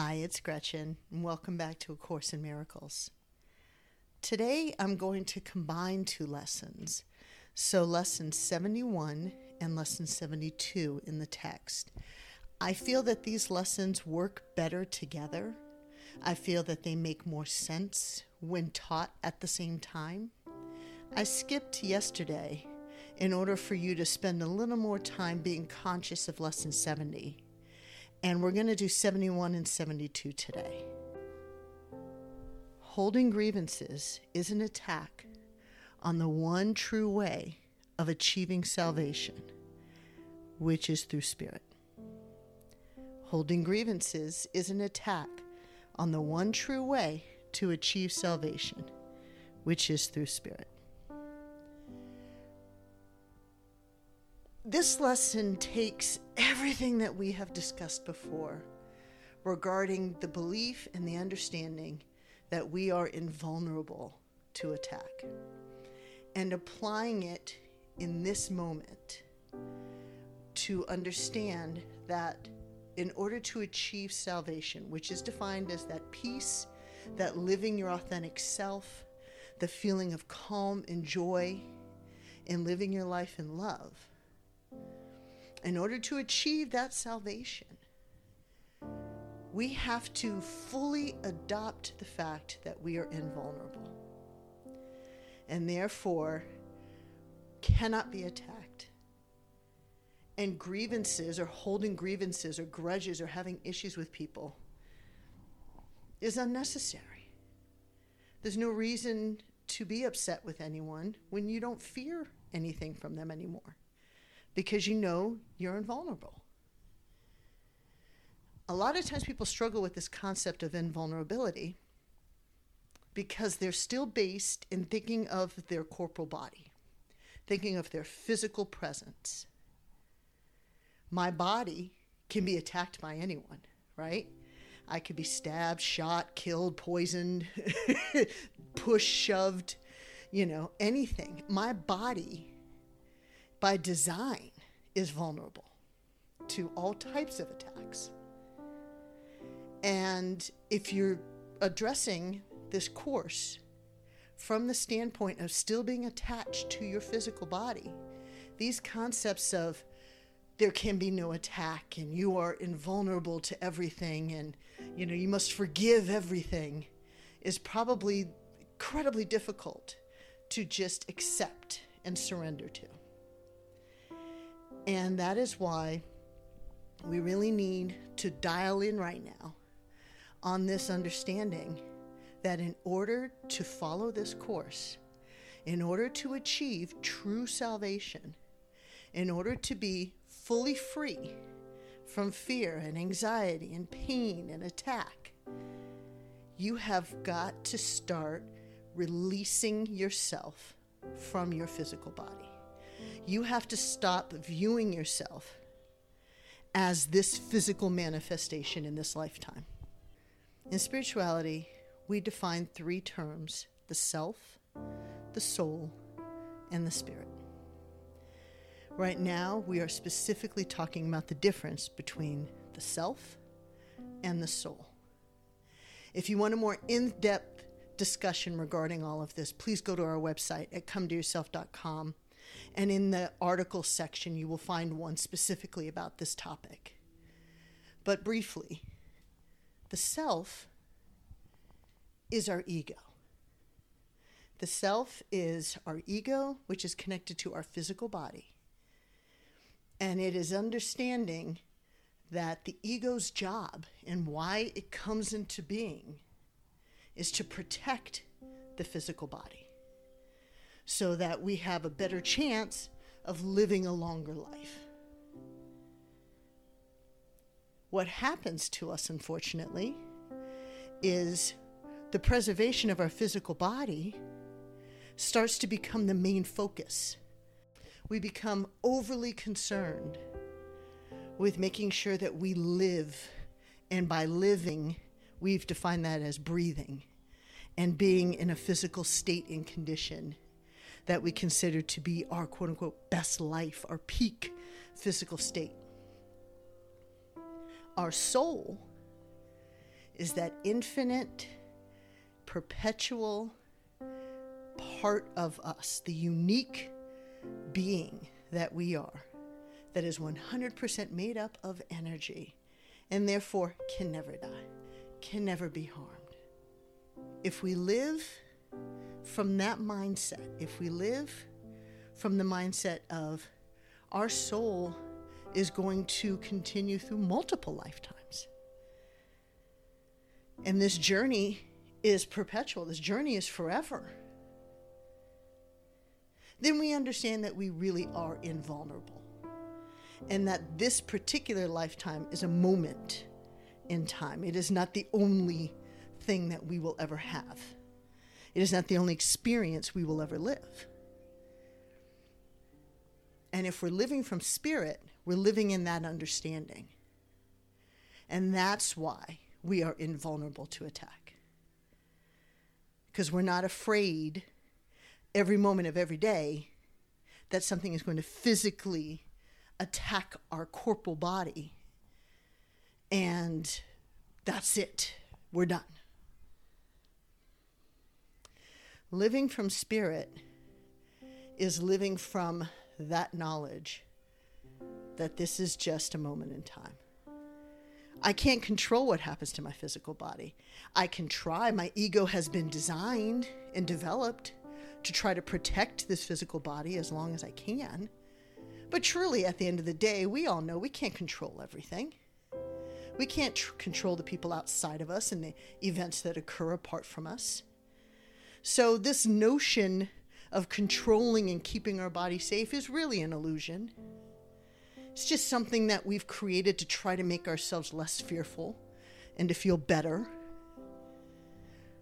Hi, it's Gretchen, and welcome back to A Course in Miracles. Today I'm going to combine two lessons. So, lesson 71 and lesson 72 in the text. I feel that these lessons work better together. I feel that they make more sense when taught at the same time. I skipped yesterday in order for you to spend a little more time being conscious of lesson 70 and we're going to do 71 and 72 today. Holding grievances is an attack on the one true way of achieving salvation, which is through spirit. Holding grievances is an attack on the one true way to achieve salvation, which is through spirit. This lesson takes everything that we have discussed before regarding the belief and the understanding that we are invulnerable to attack and applying it in this moment to understand that in order to achieve salvation, which is defined as that peace, that living your authentic self, the feeling of calm and joy, and living your life in love in order to achieve that salvation, we have to fully adopt the fact that we are invulnerable and therefore cannot be attacked. And grievances or holding grievances or grudges or having issues with people is unnecessary. There's no reason to be upset with anyone when you don't fear anything from them anymore because you know you're invulnerable. A lot of times people struggle with this concept of invulnerability because they're still based in thinking of their corporal body, thinking of their physical presence. My body can be attacked by anyone, right? I could be stabbed, shot, killed, poisoned, pushed, shoved, you know, anything. My body by design, is vulnerable to all types of attacks. And if you're addressing this course from the standpoint of still being attached to your physical body, these concepts of there can be no attack and you are invulnerable to everything and you know you must forgive everything is probably incredibly difficult to just accept and surrender to. And that is why we really need to dial in right now on this understanding that in order to follow this course, in order to achieve true salvation, in order to be fully free from fear and anxiety and pain and attack, you have got to start releasing yourself from your physical body you have to stop viewing yourself as this physical manifestation in this lifetime. In spirituality, we define three terms the self, the soul, and the spirit. Right now, we are specifically talking about the difference between the self and the soul. If you want a more in depth discussion regarding all of this, please go to our website at cometoyourself.com and in the article section, you will find one specifically about this topic. But briefly, the self is our ego. The self is our ego, which is connected to our physical body. And it is understanding that the ego's job and why it comes into being is to protect the physical body so that we have a better chance of living a longer life. What happens to us, unfortunately, is the preservation of our physical body starts to become the main focus. We become overly concerned with making sure that we live, and by living, we've defined that as breathing and being in a physical state and condition that we consider to be our quote unquote best life, our peak physical state. Our soul is that infinite, perpetual part of us, the unique being that we are, that is 100% made up of energy and therefore can never die, can never be harmed. If we live from that mindset, if we live from the mindset of our soul is going to continue through multiple lifetimes. And this journey is perpetual, this journey is forever. Then we understand that we really are invulnerable and that this particular lifetime is a moment in time. It is not the only thing that we will ever have, it is not the only experience we will ever live. And if we're living from spirit, we're living in that understanding. And that's why we are invulnerable to attack. Because we're not afraid every moment of every day that something is going to physically attack our corporal body. And that's it. We're done. Living from spirit is living from that knowledge that this is just a moment in time. I can't control what happens to my physical body. I can try. My ego has been designed and developed to try to protect this physical body as long as I can. But truly, at the end of the day, we all know we can't control everything. We can't tr- control the people outside of us and the events that occur apart from us. So, this notion of controlling and keeping our body safe is really an illusion. It's just something that we've created to try to make ourselves less fearful and to feel better.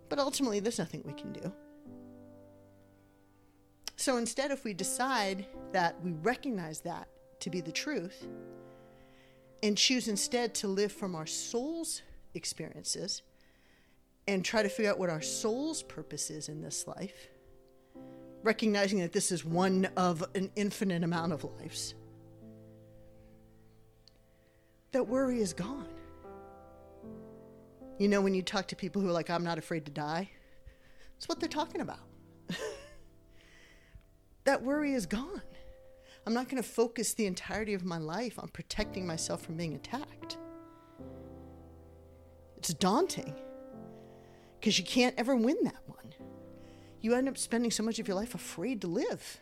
But ultimately, there's nothing we can do. So instead, if we decide that we recognize that to be the truth and choose instead to live from our soul's experiences and try to figure out what our soul's purpose is in this life, recognizing that this is one of an infinite amount of lives, that worry is gone. You know, when you talk to people who are like, I'm not afraid to die, it's what they're talking about. that worry is gone. I'm not going to focus the entirety of my life on protecting myself from being attacked. It's daunting because you can't ever win that one you end up spending so much of your life afraid to live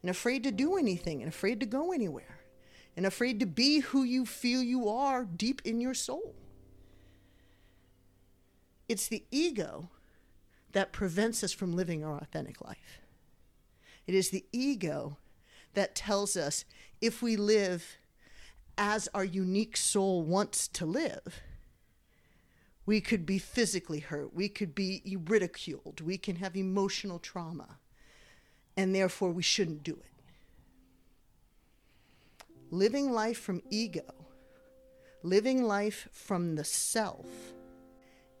and afraid to do anything and afraid to go anywhere and afraid to be who you feel you are deep in your soul. It's the ego that prevents us from living our authentic life. It is the ego that tells us if we live as our unique soul wants to live, we could be physically hurt. We could be ridiculed. We can have emotional trauma. And therefore, we shouldn't do it. Living life from ego, living life from the self,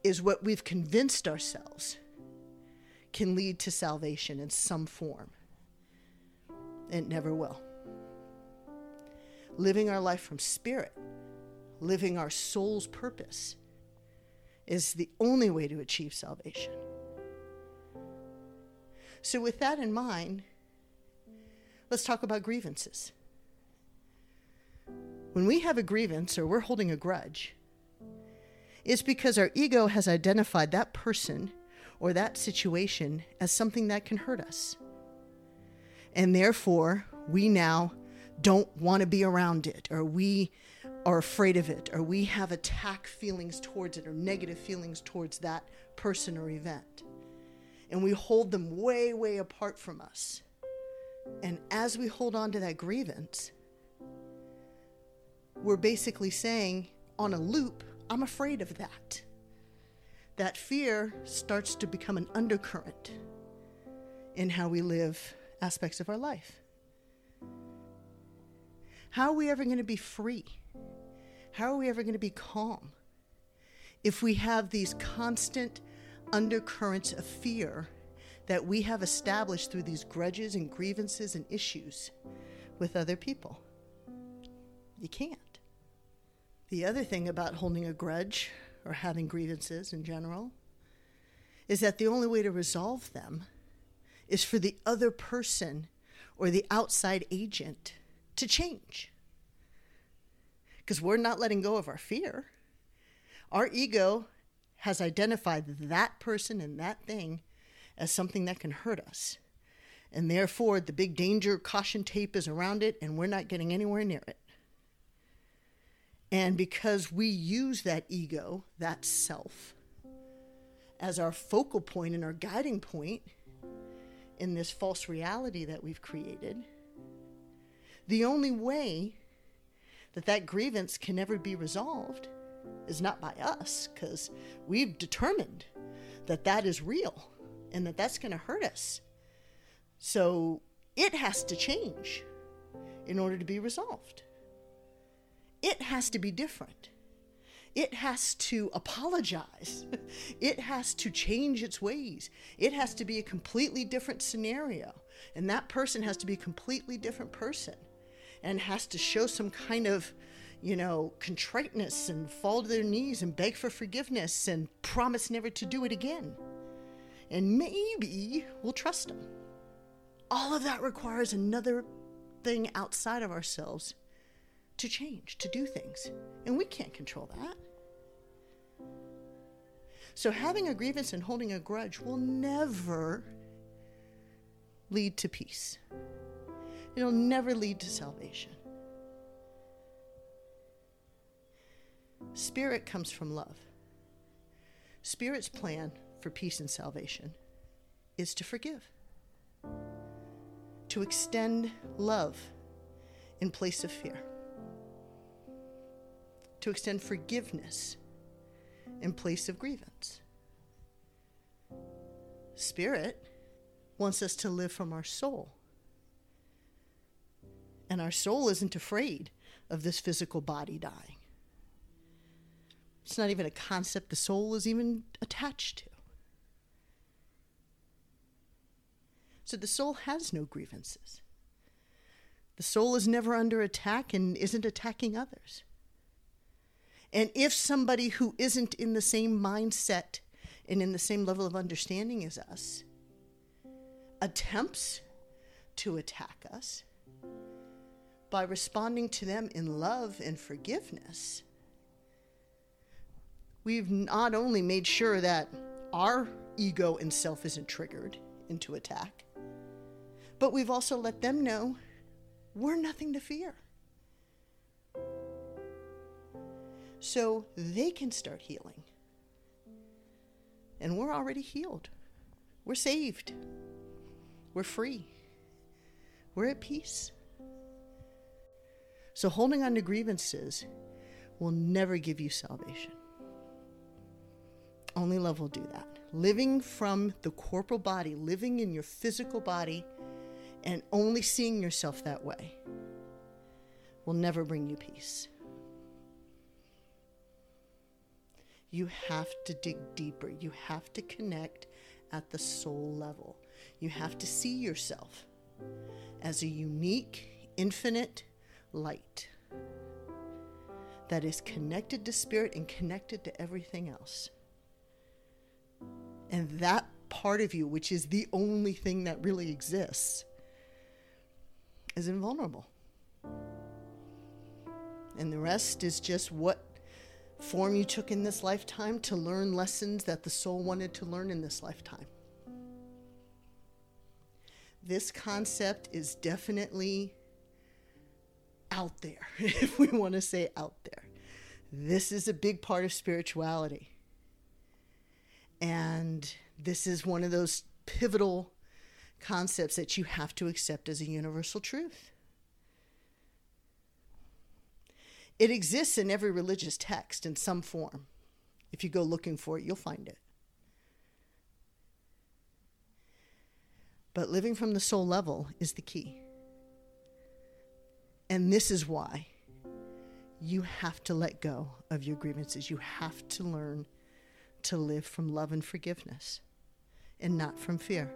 is what we've convinced ourselves can lead to salvation in some form. It never will. Living our life from spirit, living our soul's purpose is the only way to achieve salvation. So, with that in mind, let's talk about grievances. When we have a grievance or we're holding a grudge, it's because our ego has identified that person or that situation as something that can hurt us. And therefore, we now don't want to be around it, or we are afraid of it, or we have attack feelings towards it, or negative feelings towards that person or event. And we hold them way, way apart from us. And as we hold on to that grievance, we're basically saying on a loop, I'm afraid of that. That fear starts to become an undercurrent in how we live aspects of our life. How are we ever going to be free? How are we ever going to be calm if we have these constant undercurrents of fear that we have established through these grudges and grievances and issues with other people? You can't. The other thing about holding a grudge or having grievances in general is that the only way to resolve them is for the other person or the outside agent to change. Because we're not letting go of our fear. Our ego has identified that person and that thing as something that can hurt us. And therefore, the big danger caution tape is around it, and we're not getting anywhere near it. And because we use that ego, that self, as our focal point and our guiding point in this false reality that we've created, the only way that that grievance can never be resolved is not by us, because we've determined that that is real and that that's going to hurt us. So it has to change in order to be resolved. It has to be different. It has to apologize. It has to change its ways. It has to be a completely different scenario. And that person has to be a completely different person and has to show some kind of you know, contriteness and fall to their knees and beg for forgiveness and promise never to do it again. And maybe we'll trust them. All of that requires another thing outside of ourselves to change, to do things. And we can't control that. So having a grievance and holding a grudge will never lead to peace. It'll never lead to salvation. Spirit comes from love. Spirit's plan for peace and salvation is to forgive, to extend love in place of fear, to extend forgiveness in place of grievance. Spirit wants us to live from our soul. And our soul isn't afraid of this physical body dying. It's not even a concept the soul is even attached to. So the soul has no grievances. The soul is never under attack and isn't attacking others. And if somebody who isn't in the same mindset and in the same level of understanding as us attempts to attack us by responding to them in love and forgiveness, we've not only made sure that our ego and self isn't triggered into attack, but we've also let them know we're nothing to fear. So they can start healing. And we're already healed. We're saved. We're free. We're at peace. So holding on to grievances will never give you salvation. Only love will do that. Living from the corporal body, living in your physical body, and only seeing yourself that way will never bring you peace. You have to dig deeper. You have to connect at the soul level. You have to see yourself as a unique, infinite light that is connected to spirit and connected to everything else. And that part of you, which is the only thing that really exists, is invulnerable. And the rest is just what form you took in this lifetime to learn lessons that the soul wanted to learn in this lifetime. This concept is definitely out there, if we want to say out there. This is a big part of spirituality. And this is one of those pivotal concepts that you have to accept as a universal truth. It exists in every religious text in some form. If you go looking for it, you'll find it. But living from the soul level is the key. And this is why you have to let go of your grievances. You have to learn to live from love and forgiveness and not from fear.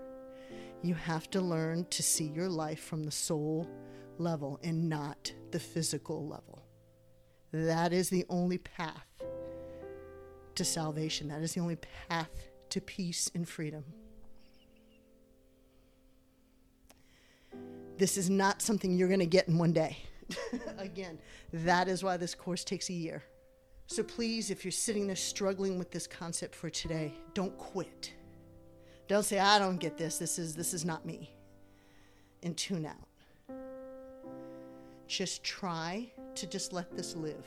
You have to learn to see your life from the soul level and not the physical level. That is the only path to salvation. That is the only path to peace and freedom. This is not something you're going to get in one day. Again, that is why this course takes a year. So please, if you're sitting there struggling with this concept for today, don't quit. Don't say, I don't get this. This is this is not me. And tune out. Just try to just let this live.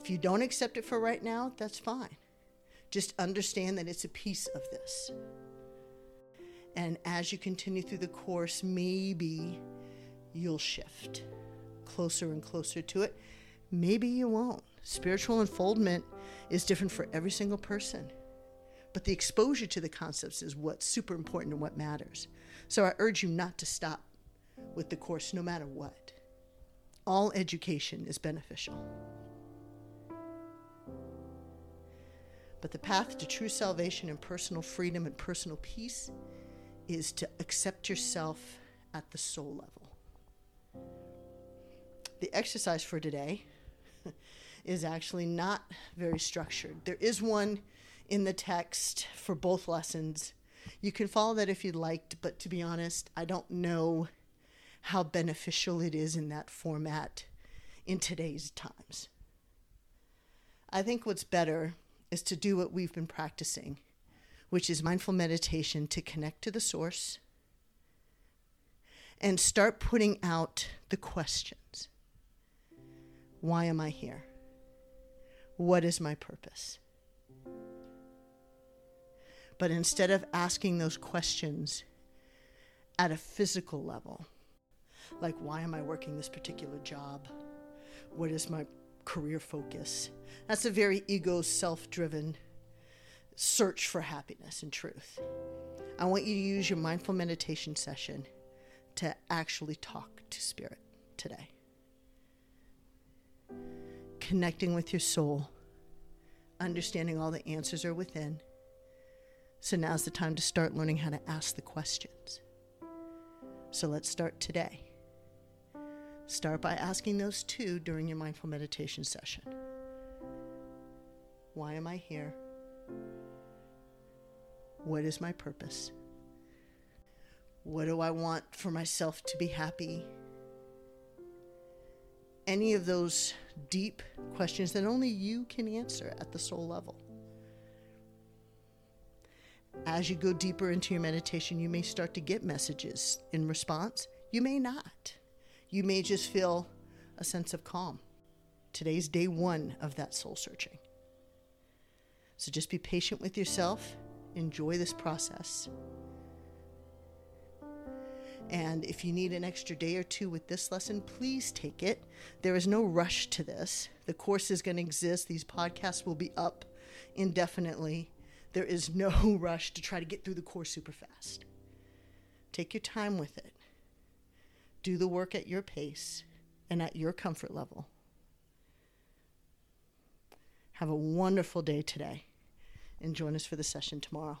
If you don't accept it for right now, that's fine. Just understand that it's a piece of this. And as you continue through the course, maybe you'll shift closer and closer to it. Maybe you won't. Spiritual unfoldment is different for every single person. But the exposure to the concepts is what's super important and what matters. So I urge you not to stop with the course no matter what. All education is beneficial. But the path to true salvation and personal freedom and personal peace is to accept yourself at the soul level. The exercise for today is actually not very structured. There is one in the text for both lessons. You can follow that if you'd like, but to be honest, I don't know how beneficial it is in that format in today's times. I think what's better is to do what we've been practicing which is mindful meditation to connect to the source and start putting out the questions Why am I here? What is my purpose? But instead of asking those questions at a physical level, like why am I working this particular job? What is my career focus? That's a very ego self driven search for happiness and truth. I want you to use your mindful meditation session to actually talk to spirit today. Connecting with your soul, understanding all the answers are within. So now's the time to start learning how to ask the questions. So let's start today. Start by asking those two during your mindful meditation session. Why am I here? What is my purpose? What do I want for myself to be happy? Any of those deep questions that only you can answer at the soul level. As you go deeper into your meditation, you may start to get messages in response. You may not. You may just feel a sense of calm. Today's day one of that soul searching. So just be patient with yourself enjoy this process. And if you need an extra day or two with this lesson, please take it. There is no rush to this. The course is going to exist, these podcasts will be up indefinitely. There is no rush to try to get through the course super fast. Take your time with it. Do the work at your pace and at your comfort level. Have a wonderful day today and join us for the session tomorrow.